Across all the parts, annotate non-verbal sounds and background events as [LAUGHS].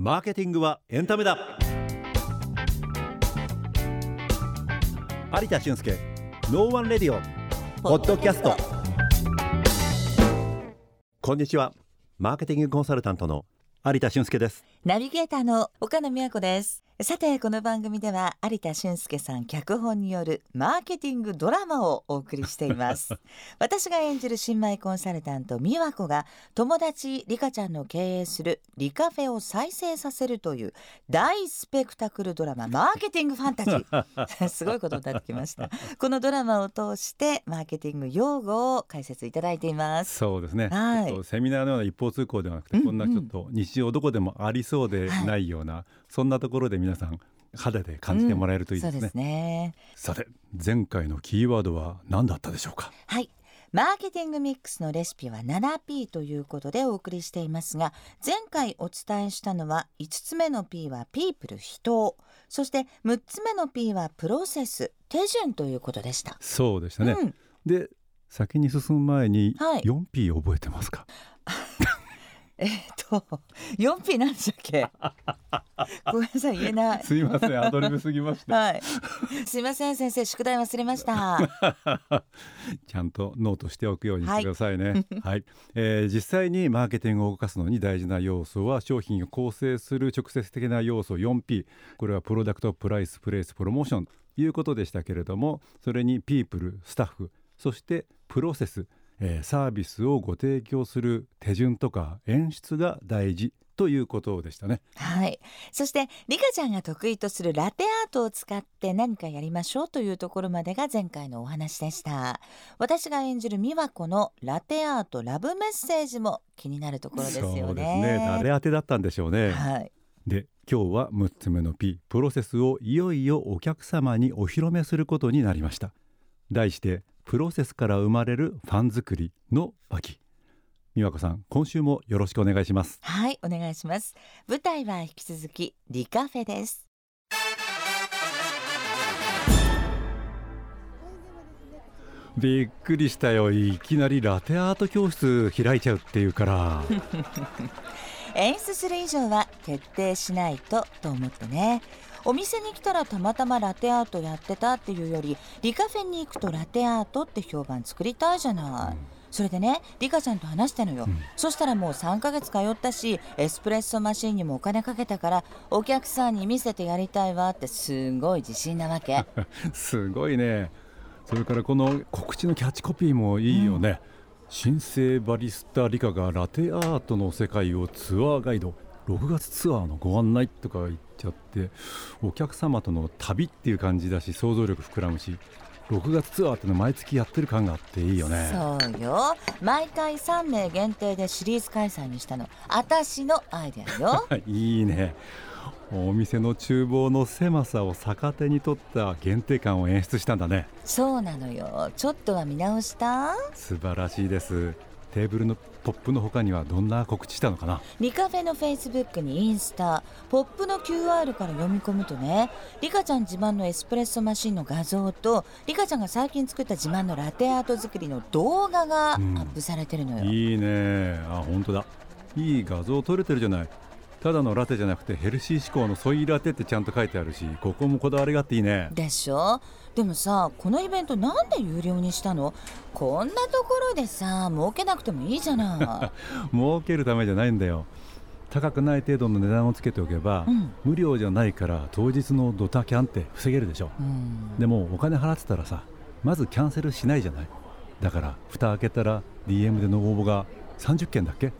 マーケティングはエンタメだ。有田俊介ノーワンレディオポッドキャスト。こんにちは。マーケティングコンサルタントの有田俊介です。ナビゲーターの岡野美和子です。さてこの番組では有田俊介さん脚本によるマーケティングドラマをお送りしています。[LAUGHS] 私が演じる新米コンサルタント美和子が友達リカちゃんの経営するリカフェを再生させるという大スペクタクルドラママーケティングファンタジー。[LAUGHS] すごいことになってきました。このドラマを通してマーケティング用語を解説いただいています。そうですね、はい。セミナーのような一方通行ではなくて、うんうん。こんなちょっと日常どこでもありそうでないような、そんなところで皆さん肌で感じてもらえるといいですね、そうですね。さて前回のキーワードは何だったでしょうか？はい。マーケティングミックスのレシピは 7P ということでお送りしていますが前回お伝えしたのは5つ目の P はピープル人そして6つ目の P はプロセス手順ということでした、そうでしたね、うん、で先に進む前にはい。4P 覚えてますか、[LAUGHS] えっと 4P なんでしたっけ？[LAUGHS] ごめんなさい言えない。すいませんアドリブすぎましたはい。すいません先生宿題忘れました。[LAUGHS] ちゃんとノートしておくようにしてくださいね。[LAUGHS] はい、えー実際にマーケティングを動かすのに大事な要素は商品を構成する直接的な要素 4P これはプロダクトプライスプレイスプロモーション。ということでしたけれどもそれにピープルスタッフそしてプロセス、えーサービスをご提供する手順とか演出が大事ということでしたね。はい。そしてリカちゃんが得意とするラテアートを使って何かやりましょうというところまでが前回のお話でした。私が演じる美和子のラテアートラブメッセージも気になるところですよね。そうですね。誰当てだったんでしょうね。はい。で今日は6つ目の P プロセスをいよいよお客様にお披露目することになりました。題してプロセスから生まれるファン作りの巻美和子さん今週もよろしくお願いします。はいお願いします。舞台は引き続きリカフェです。びっくりしたよ。いきなりラテアート教室開いちゃうっていうから [LAUGHS] 演出する以上は徹底しないとと思ってね。お店に来たらたまたまラテアートやってたっていうよりリカフェに行くとラテアートって評判作りたいじゃない、それでねリカちゃんと話したのよ、うん。そしたらもう3ヶ月通ったしエスプレッソマシンにもお金かけたからお客さんに見せてやりたいわってすごい自信なわけ。[LAUGHS] すごいね。それからこの告知のキャッチコピーもいいよね、新生バリスタ理科がラテアートの世界をツアーガイド6月ツアーのご案内とか言っちゃってお客様との旅っていう感じだし想像力膨らむし6月ツアーっての毎月やってる感があっていいよね。そうよ。毎回3名限定でシリーズ開催にしたの。私のアイデアよ。[LAUGHS] いいねお店の厨房の狭さを逆手に取った限定感を演出したんだね。そうなのよ。ちょっとは見直した？素晴らしいです。テーブルのポップの他にはどんな告知したのかな？リカフェのフェイスブックにインスタ。ポップの QR から読み込むとねリカちゃん自慢のエスプレッソマシンの画像とリカちゃんが最近作った自慢のラテアート作りの動画がアうんップされてるのよ、いいね。あ本当だ。いい画像撮れてるじゃないただのラテじゃなくてヘルシー志向のソイラテってちゃんと書いてあるしここもこだわりがあっていいね。でしょ？でもさこのイベントなんで有料にしたの？こんなところでさ儲けなくてもいいじゃない。[LAUGHS] 儲けるためじゃないんだよ。高くない程度の値段をつけておけば、うん。無料じゃないから当日のドタキャンって防げるでしょ。うん。でもお金払ってたらさまずキャンセルしないじゃない？だから蓋開けたら DM での応募が30件だっけ？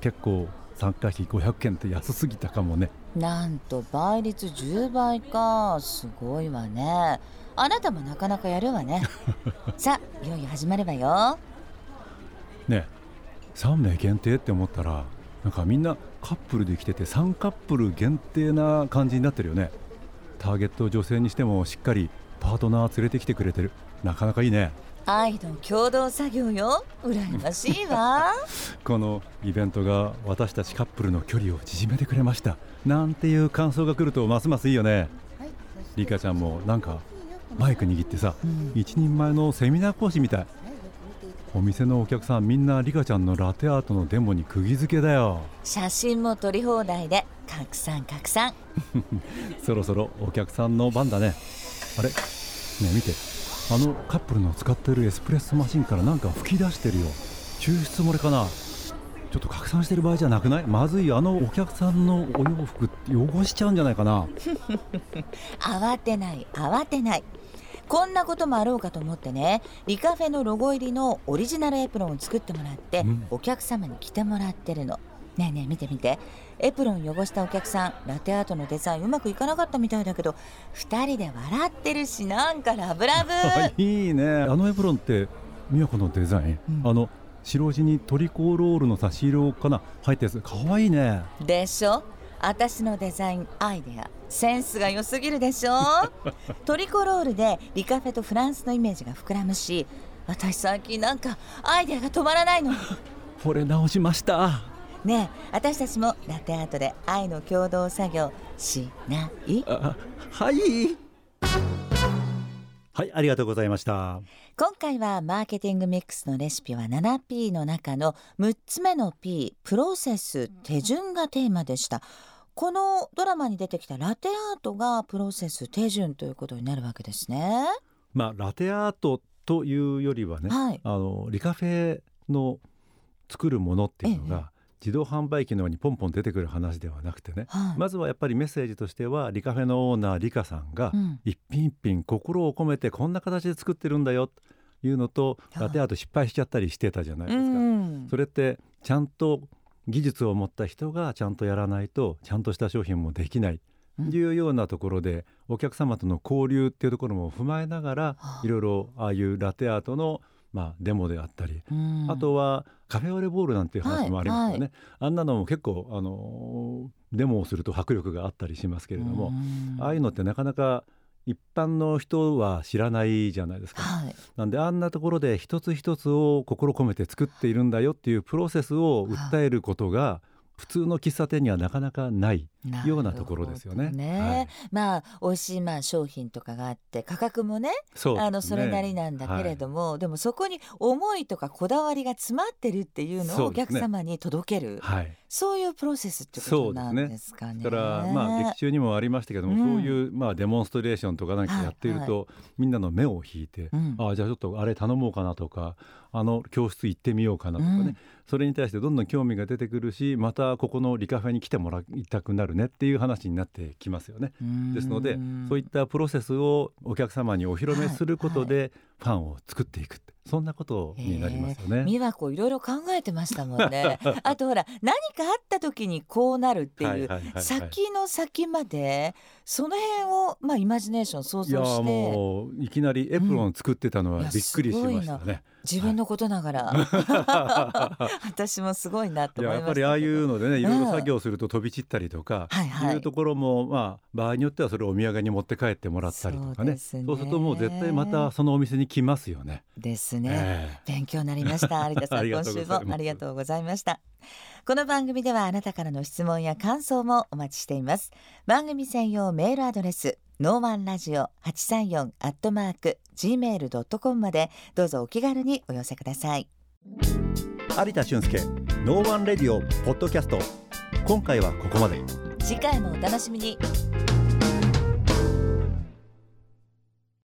結構参加費500件って安すぎたかもね。なんと倍率10倍か。すごいわね。あなたもなかなかやるわね。[LAUGHS] さあいよいよ始まるわよ。ね3名限定って思ったらなんかみんなカップルで来てて3カップル限定な感じになってるよね。ターゲットを女性にしてもしっかりパートナー連れてきてくれてる。なかなかいいね愛の共同作業よ。羨ましいわ。[LAUGHS] このイベントが私たちカップルの距離を縮めてくれました。なんていう感想が来るとますますいいよね。リカちゃんもなんかマイク握ってさ、うん。一人前のセミナー講師みたい。お店のお客さんみんなリカちゃんのラテアートのデモに釘付けだよ。写真も撮り放題で拡散拡散。[LAUGHS] そろそろお客さんの番だね。あれ？ねえ見てあのカップルの使ってるエスプレッソマシンからなんか吹き出してるよ。抽出漏れかな。ちょっと拡散してる場合じゃなくない？まずいあのお客さんのお洋服汚しちゃうんじゃないかな。[LAUGHS] 慌てない。慌てない。こんなこともあろうかと思ってね。リカフェのロゴ入りのオリジナルエプロンを作ってもらって、うん。お客様に着てもらってるの。ねえねえ見て見てエプロン汚したお客さんラテアートのデザインうまくいかなかったみたいだけど2人で笑ってるしなんかラブラブ。あ [LAUGHS] いいね。あのエプロンって宮子のデザイン、うん。あの白地にトリコロールの差し色かな？入ったやつ。かわいいね。でしょ？私のデザインアイデア。センスが良すぎるでしょ？[LAUGHS] トリコロールでリカフェとフランスのイメージが膨らむし私最近なんかアイデアが止まらないの。[LAUGHS] 惚れ直しましたねえ私たちもラテアートで愛の共同作業しない？あはい。はいありがとうございました。今回はマーケティングミックスのレシピは 7P の中の6つ目の P プロセス手順がテーマでした。このドラマに出てきたラテアートがプロセス手順ということになるわけですね。まあラテアートというよりはね、はい。あのリカフェの作るものっていうのが、自動販売機のようにポンポン出てくる話ではなくてね、はい。まずはやっぱりメッセージとしてはリカフェのオーナーリカさんがうん。一品一品心を込めてこんな形で作ってるんだよ。というのとはいラテアート失敗しちゃったりしてたじゃないですか。うん。それってちゃんと技術を持った人がちゃんとやらないとちゃんとした商品もできない。うん。というようなところでお客様との交流っていうところも踏まえながらはあ。いろいろああいうラテアートのまあデモであったりうん。あとはカフェオレボールなんていう話もありますよね、はいあんなのも結構あのデモをすると迫力があったりしますけれども、うん。ああいうのってなかなか一般の人は知らないじゃないですか。はい。なんであんなところで一つ一つを心込めて作っているんだよっていうプロセスを訴えることが普通の喫茶店にはなかなかないようなところですよね。ね。はい。まあ美味しいまあ商品とかがあって価格もねね。あのそれなりなんだけれども、でもそこに思いとかこだわりが詰まってるっていうのをお客様に届けるそう,、はい、いうプロセスってことなんですかね。だからまあ劇中にもありましたけども、うん。そういうまあデモンストレーションとかなんかやっていると、みんなの目を引いて、うん。ああじゃあちょっとあれ頼もうかなとかあの教室行ってみようかなとかね、うん。それに対してどんどん興味が出てくるしまたここのリカフェに来てもらいたくなるねっていう話になってきますよね。ですのでそういったプロセスをお客様にお披露目することでファンを作っていくってそんなことになりますよね。美和子いろいろ考えてましたもんね。[LAUGHS] あとほら何かあった時にこうなるっていう、先の先までその辺をまあイマジネーション想像してもういきなりエプロン作ってたのはびっくりしましたね。自分のことながら、[LAUGHS] 私もすごいなとい思いましややっぱりああいうのでねいろいろうん作業すると飛び散ったりとか、はいはい。いうところもまあ場合によってはそれをお土産に持って帰ってもらったりとかね。そうね。するともう絶対またそのお店に来ますよね。ですね、え勉強になりました。[LAUGHS] 有田さあん今週もありがとうございました。この番組ではあなたからの質問や感想もお待ちしています。番組専用メールアドレスノーマンラジオ834アットマーク gmail.com までどうぞお気軽にお寄せください。有田俊介ノーワンレディオポッドキャスト。今回はここまで。次回もお楽しみに